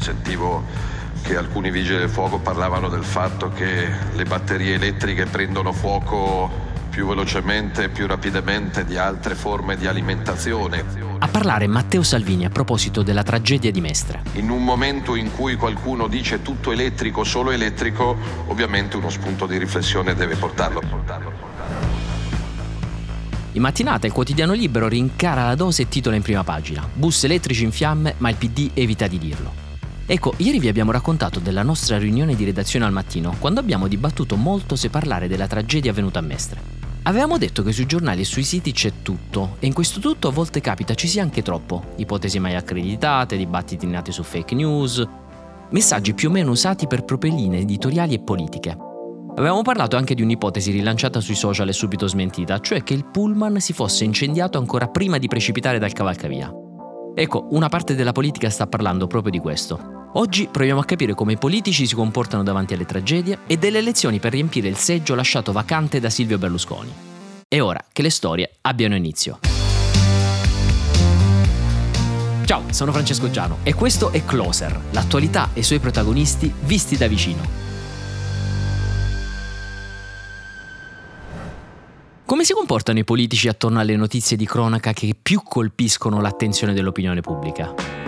Sentivo che alcuni vigili del fuoco parlavano del fatto che le batterie elettriche prendono fuoco più velocemente e più rapidamente di altre forme di alimentazione. A parlare Matteo Salvini a proposito della tragedia di Mestre. In un momento in cui qualcuno dice tutto elettrico, solo elettrico, ovviamente uno spunto di riflessione deve portarlo. In mattinata il quotidiano libero rincara la dose e titola in prima pagina. Bus elettrici in fiamme, ma il PD evita di dirlo. Ecco, ieri vi abbiamo raccontato della nostra riunione di redazione al mattino, quando abbiamo dibattuto molto se parlare della tragedia avvenuta a Mestre. Avevamo detto che sui giornali e sui siti c'è tutto, e in questo tutto a volte capita ci sia anche troppo. Ipotesi mai accreditate, dibattiti nati su fake news, messaggi più o meno usati per proprie linee editoriali e politiche. Avevamo parlato anche di un'ipotesi rilanciata sui social e subito smentita, cioè che il pullman si fosse incendiato ancora prima di precipitare dal cavalcavia. Ecco, una parte della politica sta parlando proprio di questo. Oggi proviamo a capire come i politici si comportano davanti alle tragedie e delle elezioni per riempire il seggio lasciato vacante da Silvio Berlusconi. È ora che le storie abbiano inizio. Ciao, sono Francesco Giano e questo è Closer, l'attualità e i suoi protagonisti visti da vicino. Come si comportano i politici attorno alle notizie di cronaca che più colpiscono l'attenzione dell'opinione pubblica?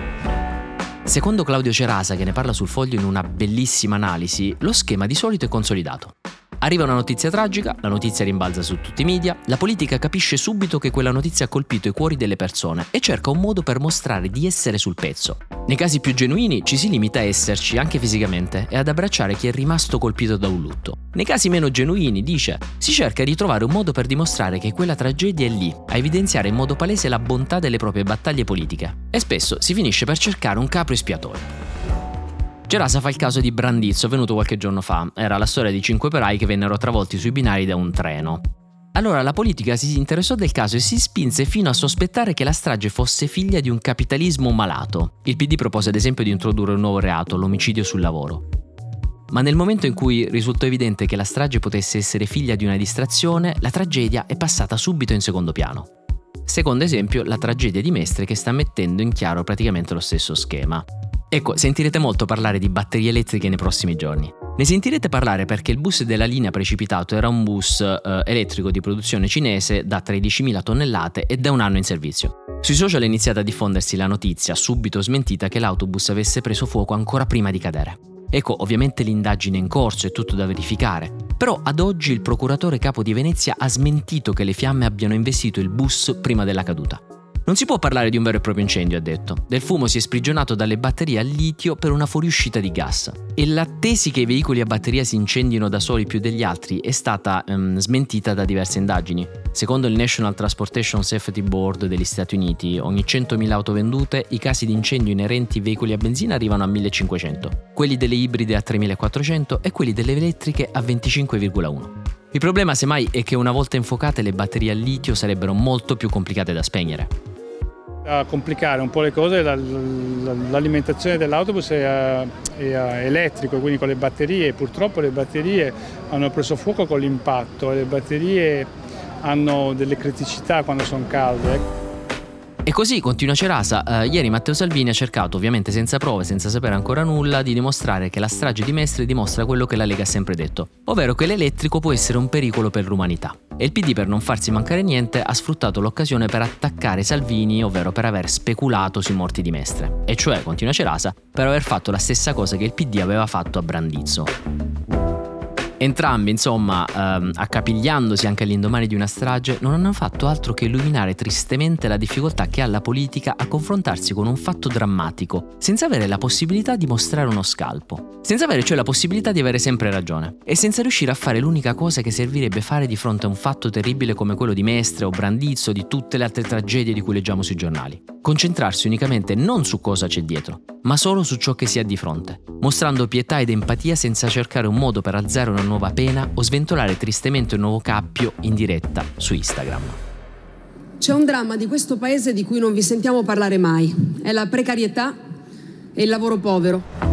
Secondo Claudio Cerasa, che ne parla sul foglio in una bellissima analisi, lo schema di solito è consolidato. Arriva una notizia tragica, la notizia rimbalza su tutti i media, la politica capisce subito che quella notizia ha colpito i cuori delle persone e cerca un modo per mostrare di essere sul pezzo. Nei casi più genuini ci si limita a esserci anche fisicamente e ad abbracciare chi è rimasto colpito da un lutto. Nei casi meno genuini, dice, si cerca di trovare un modo per dimostrare che quella tragedia è lì, a evidenziare in modo palese la bontà delle proprie battaglie politiche. E spesso si finisce per cercare un capro espiatorio. Gerasa fa il caso di Brandizzo, venuto qualche giorno fa. Era la storia di cinque operai che vennero travolti sui binari da un treno. Allora la politica si interessò del caso e si spinse fino a sospettare che la strage fosse figlia di un capitalismo malato. Il PD propose ad esempio di introdurre un nuovo reato, l'omicidio sul lavoro. Ma nel momento in cui risultò evidente che la strage potesse essere figlia di una distrazione, la tragedia è passata subito in secondo piano. Secondo esempio, la tragedia di Mestre che sta mettendo in chiaro praticamente lo stesso schema. Ecco, sentirete molto parlare di batterie elettriche nei prossimi giorni. Ne sentirete parlare perché il bus della linea precipitato era un bus eh, elettrico di produzione cinese da 13.000 tonnellate e da un anno in servizio. Sui social è iniziata a diffondersi la notizia, subito smentita, che l'autobus avesse preso fuoco ancora prima di cadere. Ecco, ovviamente l'indagine è in corso, è tutto da verificare. Però ad oggi il procuratore capo di Venezia ha smentito che le fiamme abbiano investito il bus prima della caduta. Non si può parlare di un vero e proprio incendio, ha detto. Del fumo si è sprigionato dalle batterie a litio per una fuoriuscita di gas. E la tesi che i veicoli a batteria si incendino da soli più degli altri è stata um, smentita da diverse indagini. Secondo il National Transportation Safety Board degli Stati Uniti, ogni 100.000 auto vendute, i casi di incendio inerenti ai veicoli a benzina arrivano a 1.500, quelli delle ibride a 3.400 e quelli delle elettriche a 25,1. Il problema semmai è che una volta infuocate le batterie a litio sarebbero molto più complicate da spegnere. A complicare un po' le cose l'alimentazione dell'autobus è, è elettrico, quindi con le batterie. Purtroppo le batterie hanno preso fuoco con l'impatto e le batterie hanno delle criticità quando sono calde. E così, continua Cerasa, eh, ieri Matteo Salvini ha cercato, ovviamente senza prove, senza sapere ancora nulla, di dimostrare che la strage di Mestre dimostra quello che la Lega ha sempre detto, ovvero che l'elettrico può essere un pericolo per l'umanità. E il PD, per non farsi mancare niente, ha sfruttato l'occasione per attaccare Salvini, ovvero per aver speculato sui morti di Mestre. E cioè, continua Cerasa, per aver fatto la stessa cosa che il PD aveva fatto a Brandizzo. Entrambi, insomma, ehm, accapigliandosi anche all'indomani di una strage, non hanno fatto altro che illuminare tristemente la difficoltà che ha la politica a confrontarsi con un fatto drammatico, senza avere la possibilità di mostrare uno scalpo, senza avere cioè la possibilità di avere sempre ragione, e senza riuscire a fare l'unica cosa che servirebbe fare di fronte a un fatto terribile come quello di Mestre o Brandizzo o di tutte le altre tragedie di cui leggiamo sui giornali. Concentrarsi unicamente non su cosa c'è dietro, ma solo su ciò che si ha di fronte, mostrando pietà ed empatia senza cercare un modo per alzare una nuova pena o sventolare tristemente un nuovo cappio in diretta su Instagram. C'è un dramma di questo paese di cui non vi sentiamo parlare mai. È la precarietà e il lavoro povero.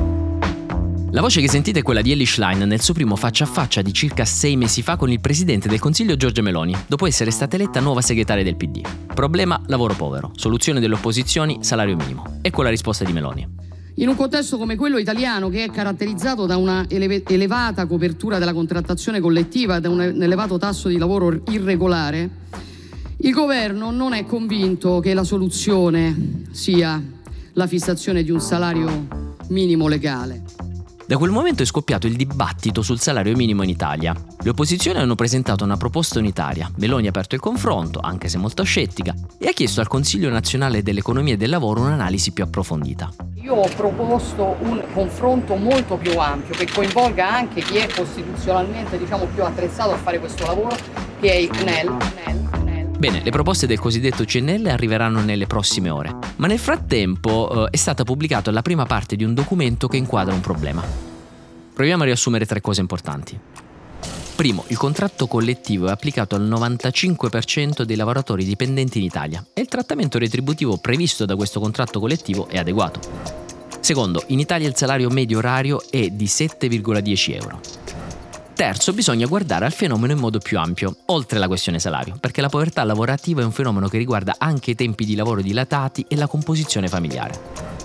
La voce che sentite è quella di Ellie Schlein nel suo primo faccia a faccia di circa sei mesi fa con il presidente del Consiglio Giorgia Meloni, dopo essere stata eletta nuova segretaria del PD. Problema lavoro povero, soluzione delle opposizioni salario minimo. Ecco la risposta di Meloni. In un contesto come quello italiano, che è caratterizzato da una eleve- elevata copertura della contrattazione collettiva e da un elevato tasso di lavoro irregolare, il governo non è convinto che la soluzione sia la fissazione di un salario minimo legale. Da quel momento è scoppiato il dibattito sul salario minimo in Italia. Le opposizioni hanno presentato una proposta unitaria. Meloni ha aperto il confronto, anche se molto scettica, e ha chiesto al Consiglio nazionale dell'economia e del lavoro un'analisi più approfondita. Io ho proposto un confronto molto più ampio che coinvolga anche chi è costituzionalmente diciamo, più attrezzato a fare questo lavoro, che è il CNEL. Bene, le proposte del cosiddetto CNL arriveranno nelle prossime ore, ma nel frattempo eh, è stata pubblicata la prima parte di un documento che inquadra un problema. Proviamo a riassumere tre cose importanti. Primo, il contratto collettivo è applicato al 95% dei lavoratori dipendenti in Italia e il trattamento retributivo previsto da questo contratto collettivo è adeguato. Secondo, in Italia il salario medio orario è di 7,10 euro. Terzo, bisogna guardare al fenomeno in modo più ampio, oltre la questione salario, perché la povertà lavorativa è un fenomeno che riguarda anche i tempi di lavoro dilatati e la composizione familiare.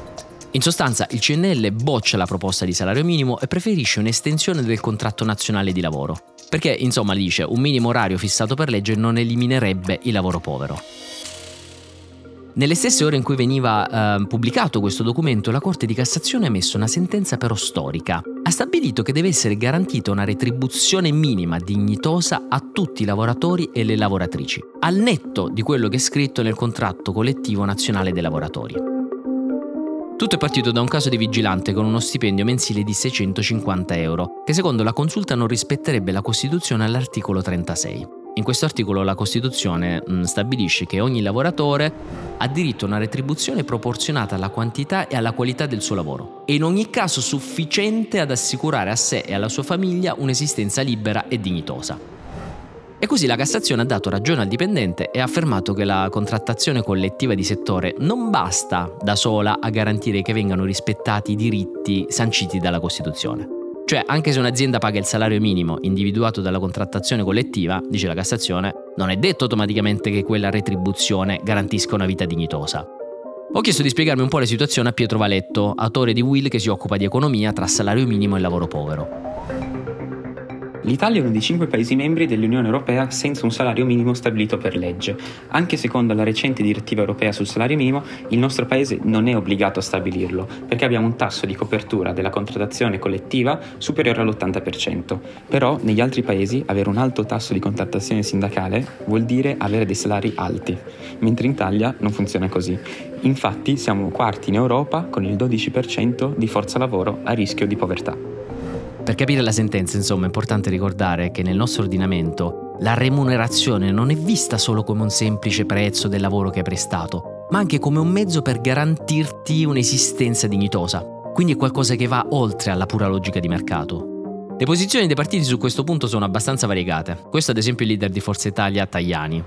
In sostanza, il CNL boccia la proposta di salario minimo e preferisce un'estensione del contratto nazionale di lavoro, perché, insomma, dice, un minimo orario fissato per legge non eliminerebbe il lavoro povero. Nelle stesse ore in cui veniva eh, pubblicato questo documento, la Corte di Cassazione ha emesso una sentenza però storica. Ha stabilito che deve essere garantita una retribuzione minima dignitosa a tutti i lavoratori e le lavoratrici, al netto di quello che è scritto nel contratto collettivo nazionale dei lavoratori. Tutto è partito da un caso di vigilante con uno stipendio mensile di 650 euro, che secondo la consulta non rispetterebbe la Costituzione all'articolo 36. In questo articolo la Costituzione mm, stabilisce che ogni lavoratore ha diritto a una retribuzione proporzionata alla quantità e alla qualità del suo lavoro e in ogni caso sufficiente ad assicurare a sé e alla sua famiglia un'esistenza libera e dignitosa. E così la Cassazione ha dato ragione al dipendente e ha affermato che la contrattazione collettiva di settore non basta da sola a garantire che vengano rispettati i diritti sanciti dalla Costituzione. Cioè, anche se un'azienda paga il salario minimo individuato dalla contrattazione collettiva, dice la Cassazione, non è detto automaticamente che quella retribuzione garantisca una vita dignitosa. Ho chiesto di spiegarmi un po' la situazione a Pietro Valetto, autore di Will che si occupa di economia tra salario minimo e lavoro povero. L'Italia è uno dei cinque Paesi membri dell'Unione Europea senza un salario minimo stabilito per legge. Anche secondo la recente direttiva europea sul salario minimo, il nostro Paese non è obbligato a stabilirlo, perché abbiamo un tasso di copertura della contrattazione collettiva superiore all'80%. Però negli altri Paesi avere un alto tasso di contrattazione sindacale vuol dire avere dei salari alti, mentre in Italia non funziona così. Infatti siamo quarti in Europa con il 12% di forza lavoro a rischio di povertà. Per capire la sentenza, insomma, è importante ricordare che nel nostro ordinamento la remunerazione non è vista solo come un semplice prezzo del lavoro che hai prestato, ma anche come un mezzo per garantirti un'esistenza dignitosa. Quindi è qualcosa che va oltre alla pura logica di mercato. Le posizioni dei partiti su questo punto sono abbastanza variegate. Questo ad esempio il leader di Forza Italia, Tajani.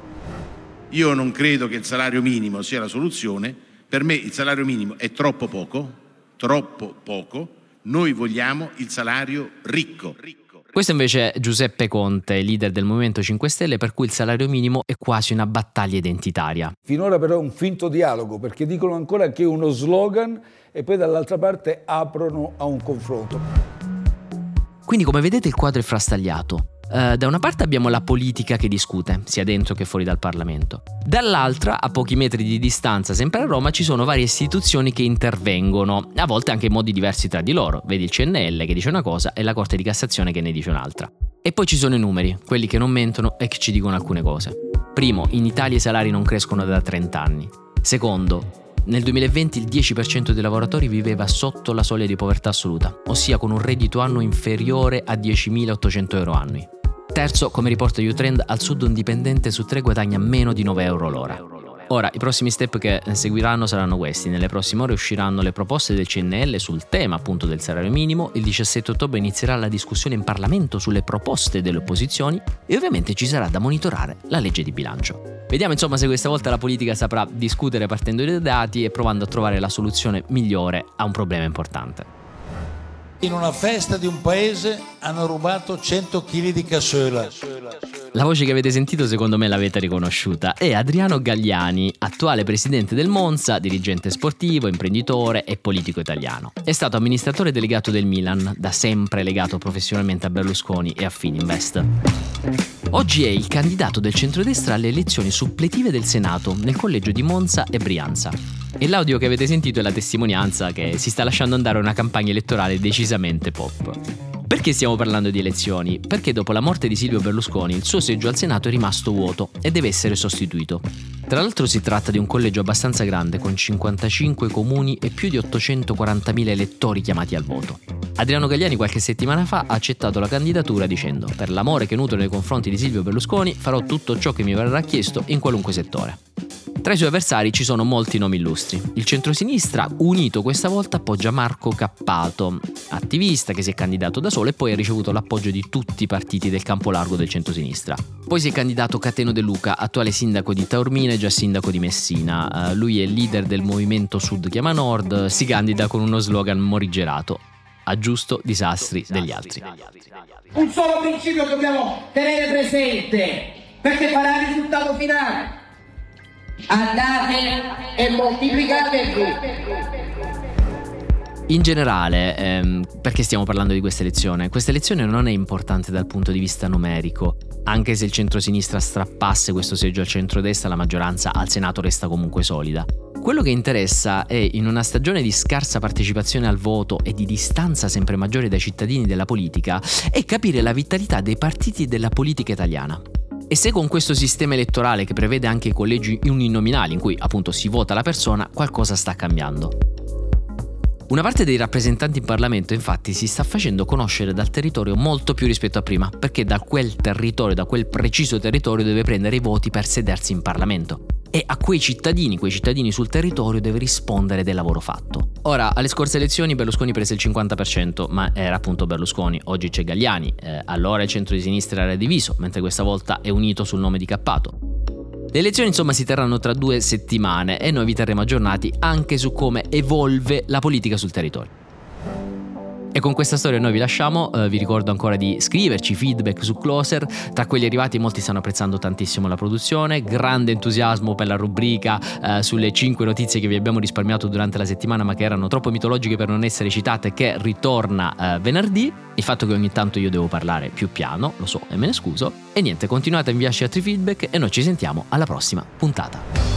Io non credo che il salario minimo sia la soluzione. Per me il salario minimo è troppo poco, troppo poco noi vogliamo il salario ricco. Questo invece è Giuseppe Conte, leader del Movimento 5 Stelle, per cui il salario minimo è quasi una battaglia identitaria. Finora però è un finto dialogo, perché dicono ancora che è uno slogan e poi dall'altra parte aprono a un confronto. Quindi come vedete il quadro è frastagliato. Uh, da una parte abbiamo la politica che discute, sia dentro che fuori dal Parlamento. Dall'altra, a pochi metri di distanza, sempre a Roma, ci sono varie istituzioni che intervengono, a volte anche in modi diversi tra di loro. Vedi il CNL che dice una cosa e la Corte di Cassazione che ne dice un'altra. E poi ci sono i numeri, quelli che non mentono e che ci dicono alcune cose. Primo, in Italia i salari non crescono da 30 anni. Secondo, nel 2020 il 10% dei lavoratori viveva sotto la soglia di povertà assoluta, ossia con un reddito annuo inferiore a 10.800 euro annui. Terzo, come riporta Utrend, al sud un dipendente su tre guadagna meno di 9 euro l'ora. Ora, i prossimi step che seguiranno saranno questi. Nelle prossime ore usciranno le proposte del CNL sul tema appunto del salario minimo. Il 17 ottobre inizierà la discussione in Parlamento sulle proposte delle opposizioni e ovviamente ci sarà da monitorare la legge di bilancio. Vediamo insomma se questa volta la politica saprà discutere partendo dai dati e provando a trovare la soluzione migliore a un problema importante. In una festa di un paese hanno rubato 100 kg di cassola. La voce che avete sentito secondo me l'avete riconosciuta. È Adriano Gagliani, attuale presidente del Monza, dirigente sportivo, imprenditore e politico italiano. È stato amministratore delegato del Milan, da sempre legato professionalmente a Berlusconi e a Fininvest. Oggi è il candidato del centrodestra alle elezioni suppletive del Senato nel collegio di Monza e Brianza. E l'audio che avete sentito è la testimonianza che si sta lasciando andare una campagna elettorale decisamente pop. Perché stiamo parlando di elezioni? Perché dopo la morte di Silvio Berlusconi il suo seggio al Senato è rimasto vuoto e deve essere sostituito. Tra l'altro si tratta di un collegio abbastanza grande con 55 comuni e più di 840.000 elettori chiamati al voto. Adriano Gagliani qualche settimana fa ha accettato la candidatura dicendo per l'amore che nutro nei confronti di Silvio Berlusconi farò tutto ciò che mi verrà chiesto in qualunque settore. Tra i suoi avversari ci sono molti nomi illustri. Il centrosinistra, unito questa volta, appoggia Marco Cappato, attivista che si è candidato da solo e poi ha ricevuto l'appoggio di tutti i partiti del campo largo del centrosinistra. Poi si è candidato Cateno De Luca, attuale sindaco di Taormina e già sindaco di Messina. Uh, lui è leader del movimento Sud Chiama Nord, si candida con uno slogan morigerato. Aggiusto disastri degli altri. Un solo principio dobbiamo tenere presente perché farà il risultato finale andate e moltiplicate in generale, ehm, perché stiamo parlando di questa elezione? Questa elezione non è importante dal punto di vista numerico. Anche se il centro-sinistra strappasse questo seggio al centro-destra, la maggioranza al Senato resta comunque solida. Quello che interessa è, in una stagione di scarsa partecipazione al voto e di distanza sempre maggiore dai cittadini della politica, è capire la vitalità dei partiti e della politica italiana. E se con questo sistema elettorale che prevede anche i collegi uninominali in cui appunto si vota la persona, qualcosa sta cambiando. Una parte dei rappresentanti in Parlamento infatti si sta facendo conoscere dal territorio molto più rispetto a prima, perché da quel territorio, da quel preciso territorio deve prendere i voti per sedersi in Parlamento e a quei cittadini, quei cittadini sul territorio deve rispondere del lavoro fatto. Ora, alle scorse elezioni Berlusconi prese il 50%, ma era appunto Berlusconi, oggi c'è Gagliani, eh, allora il centro di sinistra era diviso, mentre questa volta è unito sul nome di Cappato. Le elezioni insomma si terranno tra due settimane e noi vi terremo aggiornati anche su come evolve la politica sul territorio. E con questa storia noi vi lasciamo, eh, vi ricordo ancora di scriverci feedback su Closer, tra quelli arrivati molti stanno apprezzando tantissimo la produzione, grande entusiasmo per la rubrica eh, sulle 5 notizie che vi abbiamo risparmiato durante la settimana ma che erano troppo mitologiche per non essere citate che ritorna eh, venerdì, il fatto che ogni tanto io devo parlare più piano, lo so e me ne scuso, e niente, continuate a inviarci altri feedback e noi ci sentiamo alla prossima puntata.